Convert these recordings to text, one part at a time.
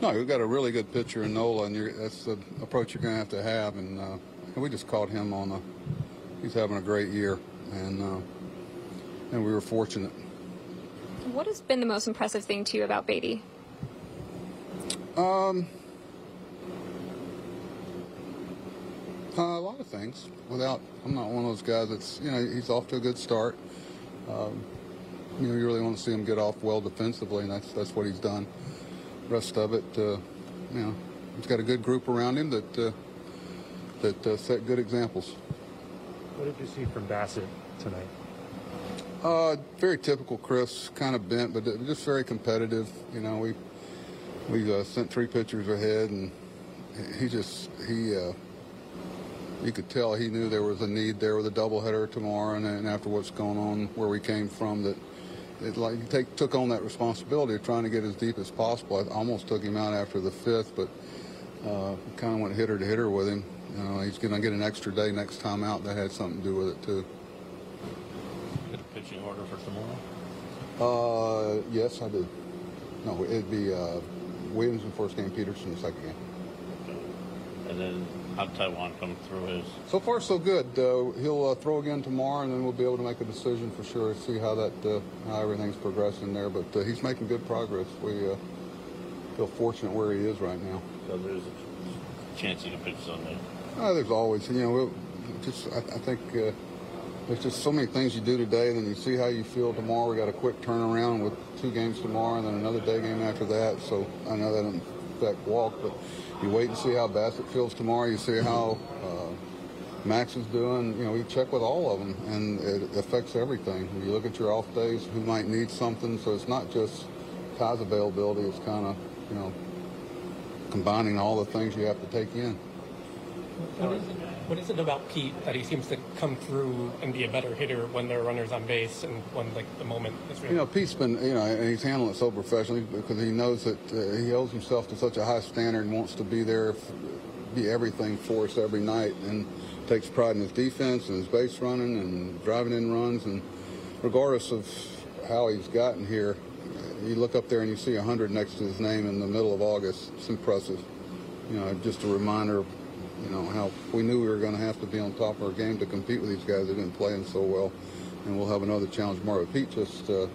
No, we've got a really good pitcher in Nola, and you're, that's the approach you're going to have to have. And, uh, we just caught him on a. He's having a great year, and uh, and we were fortunate. What has been the most impressive thing to you about Baty? Um, uh, a lot of things. Without, I'm not one of those guys that's you know he's off to a good start. Um, you know, you really want to see him get off well defensively, and that's that's what he's done rest of it, uh, you know, he's got a good group around him that uh, that uh, set good examples. What did you see from Bassitt tonight? Uh, very typical Chris, kind of bent, but just very competitive. You know, we we uh, sent three pitchers ahead, and he just he uh, you could tell he knew there was a need there with a doubleheader tomorrow, and, and after what's going on where we came from, that it like take, took on that responsibility of trying to get as deep as possible. I almost took him out after the fifth, but uh, kind of went hitter to hitter with him. You know, he's going to get an extra day next time out. That had something to do with it too. Get a pitching order for tomorrow. Uh, yes, I did. No, it'd be uh, Williams in first game, Peterson the second game. And then how'd Taijuan come through his? So far, so good. Uh, he'll uh, throw again tomorrow, and then we'll be able to make a decision for sure. See how that uh, how everything's progressing there. But uh, he's making good progress. We uh, feel fortunate where he is right now. So there's a chance he can pitch Sunday. Uh, there's always, you know, we'll just I, I think uh, there's just so many things you do today, and then you see how you feel tomorrow. We got a quick turnaround with two games tomorrow, and then another day game after that. So I know that affect walk, but you wait and see how Bassitt feels tomorrow. You see how uh, Max is doing. You know, we check with all of them, and it affects everything. You look at your off days, who might need something. So it's not just Ty's availability. It's kind of, you know, combining all the things you have to take in. What is, it, about Pete that he seems to come through and be a better hitter when there are runners on base and when like the moment is really? You know, Pete's been, you know, and he's handling it so professionally because he knows that uh, he holds himself to such a high standard and wants to be there, be everything for us every night, and takes pride in his defense and his base running and driving in runs, and regardless of how he's gotten here, you look up there and you see 100 next to his name in the middle of August. It's impressive. You know, just a reminder you know, how we knew we were going to have to be on top of our game to compete with these guys that have been playing so well. And we'll have another challenge tomorrow. Pete just, uh,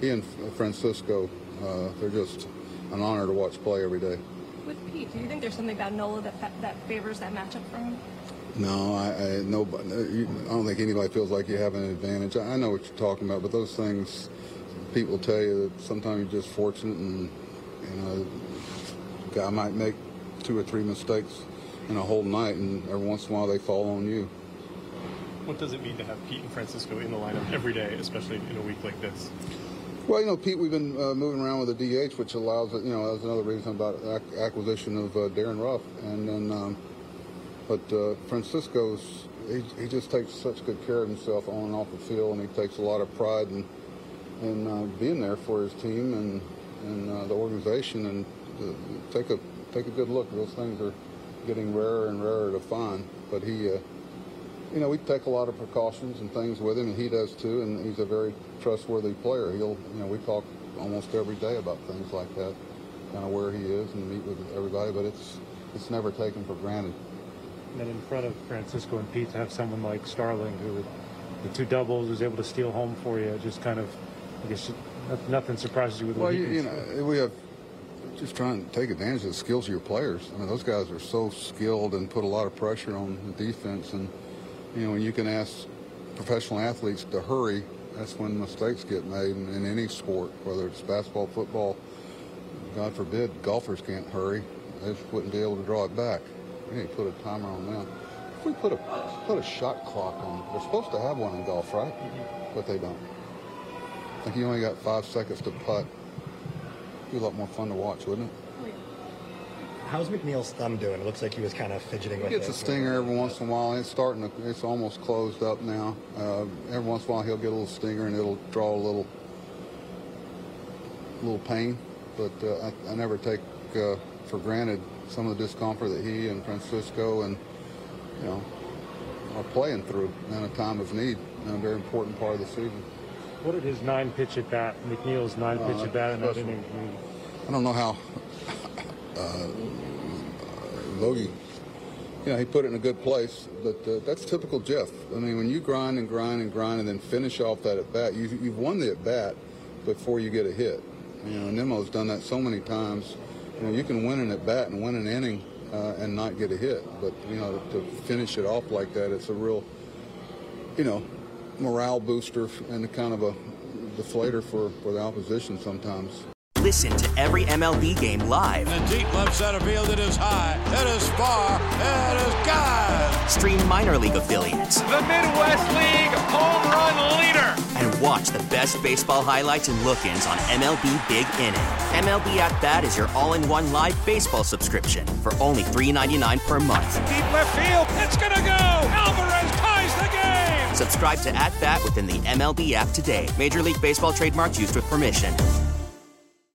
he and Francisco, uh, they're just an honor to watch play every day. With Pete, do you think there's something about Nola that that favors that matchup for him? No, I, I nobody. I don't think anybody feels like you have an advantage. I know what you're talking about, but those things, people tell you that sometimes you're just fortunate, and you know, guy might make two or three mistakes in a whole night, and every once in a while they fall on you. What does it mean to have Pete and Francisco in the lineup every day, especially in a week like this? Well, you know, Pete, we've been uh, moving around with the DH, which allows it. You know, that's another reason about ac- acquisition of uh, Darin Ruf, and then, um, but uh, Francisco's he, he just takes such good care of himself on and off the field, and he takes a lot of pride in in uh, being there for his team and and uh, the organization, and uh, take a take a good look. Those things are getting rarer and rarer to find. But he, uh, you know, we take a lot of precautions and things with him, and he does too. And he's a very trustworthy player. He'll, you know, we talk almost every day about things like that, kind of where he is and meet with everybody. But it's it's never taken for granted. And then in front of Francisco and Pete to have someone like Starling who, the two doubles, was able to steal home for you, just kind of, I guess, nothing surprises you with well, what you, you know, we have just trying to take advantage of the skills of your players. I mean, those guys are so skilled and put a lot of pressure on the defense. And, you know, when you can ask professional athletes to hurry, that's when mistakes get made in, in any sport, whether it's basketball, football. God forbid, golfers can't hurry. They just wouldn't be able to draw it back. We need to put a timer on them. If we put a put a shot clock on, they're supposed to have one in golf, right? But they don't. I think you only got five seconds to putt be a lot more fun to watch, wouldn't it? How's McNeil's thumb doing? It looks like he was kind of fidgeting He with gets it. a stinger every once in a while. It's starting to. It's almost closed up now. Uh, every once in a while he'll get a little stinger and it'll draw a little, little pain. But uh, I, I never take uh, for granted some of the discomfort that he and Francisco and you know are playing through in a time of need in a very important part of the season. What did his nine pitch at bat, McNeil's nine pitch Uh, at bat in that special. inning mean? I don't know how uh, Logie, you know, he put it in a good place, but uh, that's typical Jeff. I mean, when you grind and grind and grind and then finish off that at bat, you, you've won the at bat before you get a hit. You know, Nemo's done that so many times. You know, you can win an at bat and win an inning uh, and not get a hit, but you know, to, to finish it off like that, it's a real, you know, morale booster and kind of a deflator for, for the opposition sometimes. Listen to every MLB game live. In the deep left center field, it is high, it is far, it is God. Stream minor league affiliates The Midwest League home run leader. and watch the best baseball highlights and look-ins on MLB Big Inning. MLB At Bat is your all-in-one live baseball subscription for only $3.99 per month. Deep left field. It's going to go. Alvarez the game. Subscribe to At Bat within the MLB app today. Major League Baseball trademarks used with permission.